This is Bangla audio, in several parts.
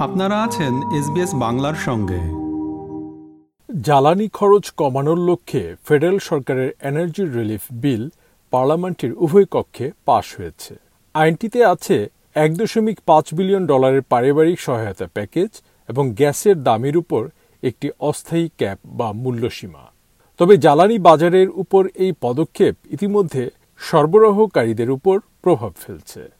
আপনারা আছেন এসবিএস বাংলার সঙ্গে। জ্বালানি খরচ কমানোর লক্ষ্যে ফেডারেল সরকারের এনার্জি রিলিফ বিল পার্লামেন্টের উভয় কক্ষে পাশ হয়েছে। আইনটিতে আছে এক দশমিক পাঁচ বিলিয়ন ডলারের পারিবারিক সহায়তা প্যাকেজ এবং গ্যাসের দামের উপর একটি অস্থায়ী ক্যাপ বা মূল্যসীমা। তবে জ্বালানি বাজারের উপর এই পদক্ষেপ ইতিমধ্যে সরবরাহকারীদের উপর প্রভাব ফেলছে।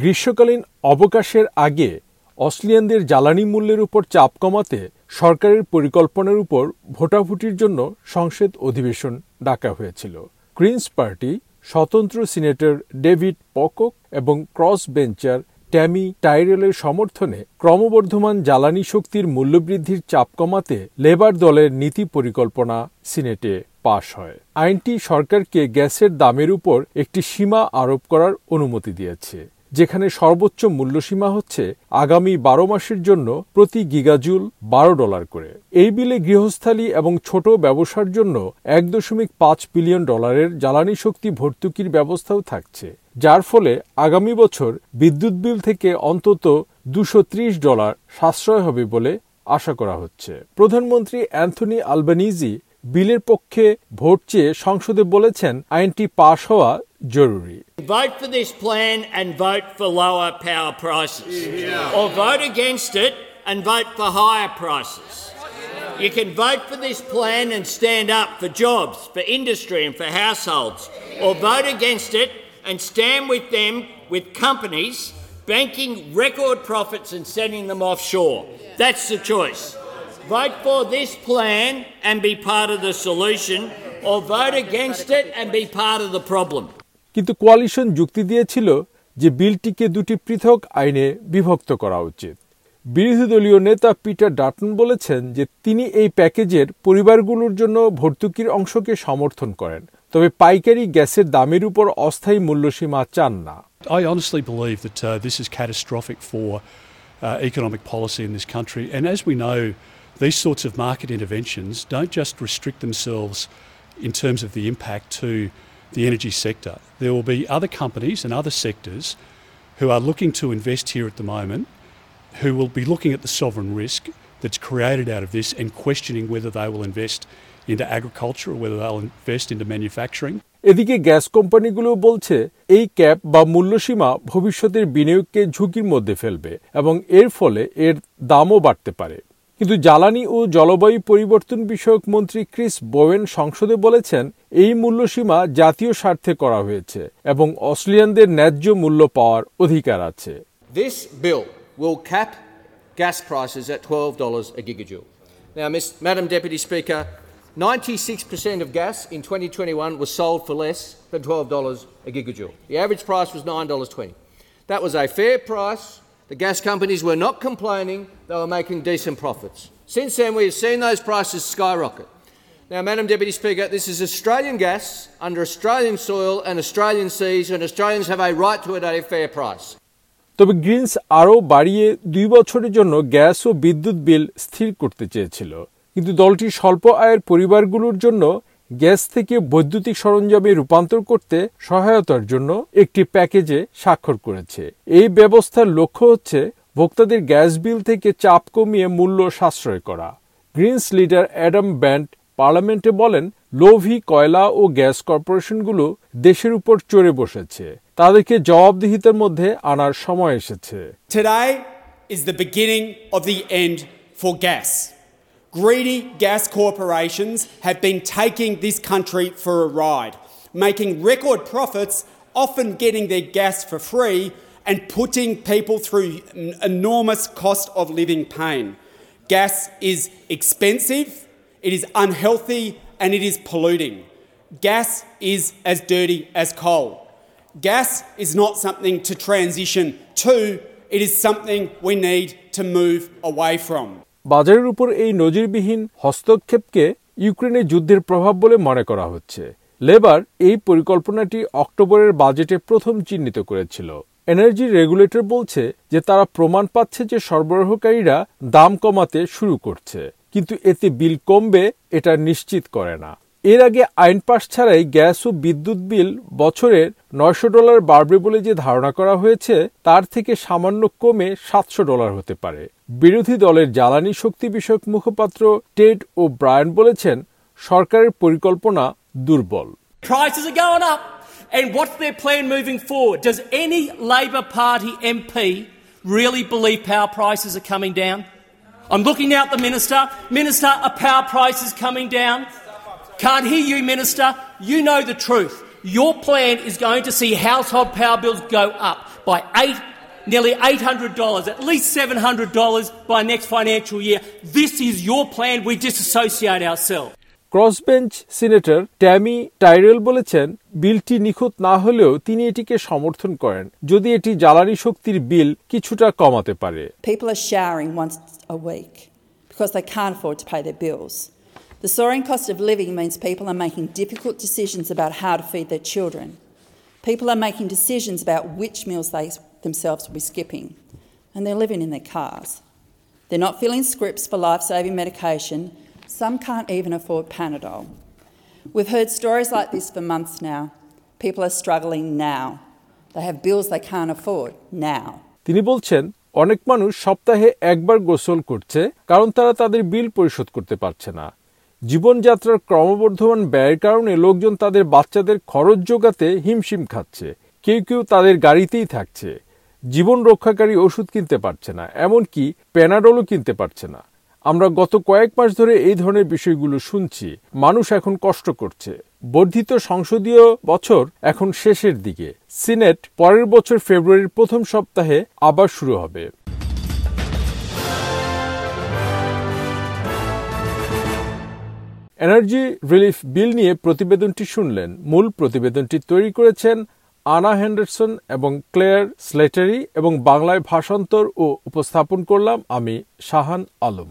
গ্রীষ্মকালীন অবকাশের আগে অস্ট্রেলিয়ানদের জ্বালানি মূল্যের উপর চাপ কমাতে সরকারের পরিকল্পনার উপর ভোটাভুটির জন্য সংসদ অধিবেশন ডাকা হয়েছিল। গ্রিনস পার্টি, স্বতন্ত্র সিনেটর ডেভিড পকক এবং ক্রস বেঞ্চার ট্যামি টাইরেলের সমর্থনে ক্রমবর্ধমান জ্বালানি শক্তির মূল্যবৃদ্ধির চাপ কমাতে লেবার দলের নীতি পরিকল্পনা সিনেটে পাশ হয়। আইনটি সরকারকে গ্যাসের দামের উপর একটি সীমা আরোপ করার অনুমতি দিয়েছে। যেখানে সর্বোচ্চ মূল্যসীমা হচ্ছে আগামী বারো মাসের জন্য প্রতি গিগাজুল বারো ডলার করে। এই বিলে গৃহস্থালী এবং ছোট ব্যবসার জন্য এক দশমিক পাঁচ বিলিয়ন ডলারের জ্বালানি শক্তি ভর্তুকির ব্যবস্থাও থাকছে, যার ফলে আগামী বছর বিদ্যুৎ বিল থেকে অন্তত দুশো ডলার সাশ্রয় হবে বলে আশা করা হচ্ছে। প্রধানমন্ত্রী অ্যান্থনি আলবানিজি বিলের পক্ষে ভোট চেয়ে সংসদে বলেছেন, আইনটি পাশ হওয়া জরুরি Vote for this plan and vote for lower power prices. Yeah. Or vote against it and vote for higher prices. You can vote for this plan and stand up for jobs, for industry, and for households. Or vote against it and stand with them, with companies banking record profits and sending them offshore. That's the choice. Vote for this plan and be part of the solution, or vote against it and be part of the problem. কিন্তু কোয়ালিশন যুক্তি দিয়েছিল যে বিলটিকে দুটি পৃথক আইনে বিভক্ত করা উচিত বিরোধী দলীয় নেতা পিটার ডাটন বলেছেন যে তিনি এই প্যাকেজের পরিবারগুলোর জন্য ভর্তুকির অংশকে সমর্থন করেন তবে পাইকারি গ্যাসের দামের উপর অস্থায়ী মূল্যসীমা চান না I honestly believe that uh, this is catastrophic for uh, economic policy in this country. And as we know, these sorts of market interventions don't just restrict themselves in terms of the impact to the energy sector. There will be other companies and other sectors who are looking to invest here at the moment who will be looking at the sovereign risk that's created out of this and questioning whether they will invest into agriculture or whether they'll invest into manufacturing. এদিকে গ্যাস কোম্পানিগুলো বলছে এই ক্যাপ বা মূল্যসীমা ভবিষ্যতের বিনিয়োগকে ঝুঁকির মধ্যে ফেলবে এবং এর ফলে এর দামও বাড়তে পারে কিন্তু জ্বালানি ও জলবায়ু পরিবর্তন বিষয়ক মন্ত্রী ক্রিস বোয়েন সংসদে বলেছেন এই মূল্যসীমা জাতীয় স্বার্থে করা হয়েছে এবং অস্ট্রেলিয়ানদের ন্যায্য মূল্য পাওয়ার অধিকার আছে This bill will cap gas prices at $12 a gigajoule. Now, Ms. Madam Deputy Speaker, 96% of gas in 2021 was sold for less than $12 a gigajoule. The average price was $9.20. That was a fair price the gas companies were not complaining, they were making decent profits. Since then, we have seen those prices skyrocket. Now, Madam Deputy Speaker, this is Australian gas under Australian soil and Australian seas, and Australians have a right to it at a fair price. তবে গ্রিনস আরও বাড়িয়ে দুই বছরের জন্য গ্যাস ও বিদ্যুৎ বিল স্থির করতে চেয়েছিল। কিন্তু দলটি স্বল্প আয়ের পরিবারগুলোর জন্য গ্যাস থেকে বৈদ্যুতিক সরঞ্জামে রূপান্তর করতে সহায়তার জন্য একটি প্যাকেজে স্বাক্ষর করেছে। এই ব্যবস্থার লক্ষ্য হচ্ছে ভোক্তাদের গ্যাস বিল থেকে চাপ কমিয়ে মূল্য সাশ্রয় করা। গ্রিনস লিডার অ্যাডাম ব্যান্ড পার্লামেন্টে বলেন লোভি কয়লা ও গ্যাস কর্পোরেশনগুলো দেশের উপর চড়ে বসেছে তাদেরকে জবাবদিহিতার মধ্যে আনার সময় এসেছে Today is the beginning of the end for gas. Greedy gas corporations have been taking this country for a ride, making record profits, often getting their gas for free, and putting people through enormous cost of living pain. Gas is expensive, It is unhealthy, and it is polluting. Gas is as dirty as coal. Gas is not something to transition to, it is something we need to move away from. বাজারের উপর এই নজিরবিহীন হস্তক্ষেপকে ইউক্রেনের যুদ্ধের প্রভাব বলে মনে করা হচ্ছে লেবার এই পরিকল্পনাটি অক্টোবরের বাজেটে প্রথম চিহ্নিত করেছিল এনার্জি রেগুলেটর বলছে যে তারা প্রমাণ পাচ্ছে যে সরবরাহকারীরা দাম কমাতে শুরু করছে কিন্তু এতে বিল কমবে এটা নিশ্চিত করে না এর আগে আইন পাশ ছাড়াই গ্যাস ও বিদ্যুৎ বিল বছরের নয়শো ডলার বাড়বে বলে যে ধারণা করা হয়েছে, তার থেকে সামান্য কমে সাতশো ডলার হতে পারে বিরোধী দলের জ্বালানি শক্তি বিষয়ক মুখপাত্র টেড ও ব্রায়ান বলেছেন, সরকারের পরিকল্পনা দুর্বল. And what's their plan moving forward? Does any Labor Party MP really believe power prices are coming down? I'm looking out the Minister. Minister, a power price is coming down? Can't hear you, Minister. You know the truth. Your plan is going to see household power bills go up by eight, nearly $800, at least $700 by next financial year. This is your plan. We disassociate ourselves. Crossbench senator Tammy Tyrrell বলেছেন বিলটি নিখুঁত না হলেও তিনি এটিকে সমর্থন করেন যদি এটি জ্বালানি শক্তির বিল কিছুটা কমাতে পারে are showering once a because they can't afford to their bills. The soaring cost of living means people are making difficult decisions about how to feed their children. People are making decisions about which meals they themselves will be skipping, and they're living in their cars. They're not filling scripts for life saving medication. Some can't even afford Panadol. We've heard stories like this for months now. People are struggling now. They have bills they can't afford now. তিনি বলছেন, অনেক মানুষ সপ্তাহে একবার গোসল করছে কারণ তারা তাদের বিল পরিশোধ করতে পারছে না জীবনযাত্রার ক্রমবর্ধমান ব্যয়ের কারণে লোকজন তাদের বাচ্চাদের খরচ জোগাতে হিমশিম খাচ্ছে কেউ কেউ তাদের গাড়িতেই থাকছে জীবন রক্ষাকারী ওষুধ কিনতে পারছে না, এমনকি প্যানাডলও কিনতে পারছে না আমরা গত কয়েক মাস ধরে এই ধরনের বিষয়গুলো শুনছি। মানুষ এখন কষ্ট করছে। বর্ধিত সংসদীয় বছর এখন শেষের দিকে। সিনেট পরের বছর ফেব্রুয়ারির প্রথম সপ্তাহে আবার শুরু হবে। এনার্জি রিলিফ বিল নিয়ে প্রতিবেদনটি শুনলেন। মূল প্রতিবেদনটি তৈরি করেছেন আনা হ্যান্ডারসন এবং ক্লেয়ার স্লেটারি এবং বাংলায় ভাষান্তর ও উপস্থাপন করলাম আমি শাহান আলম।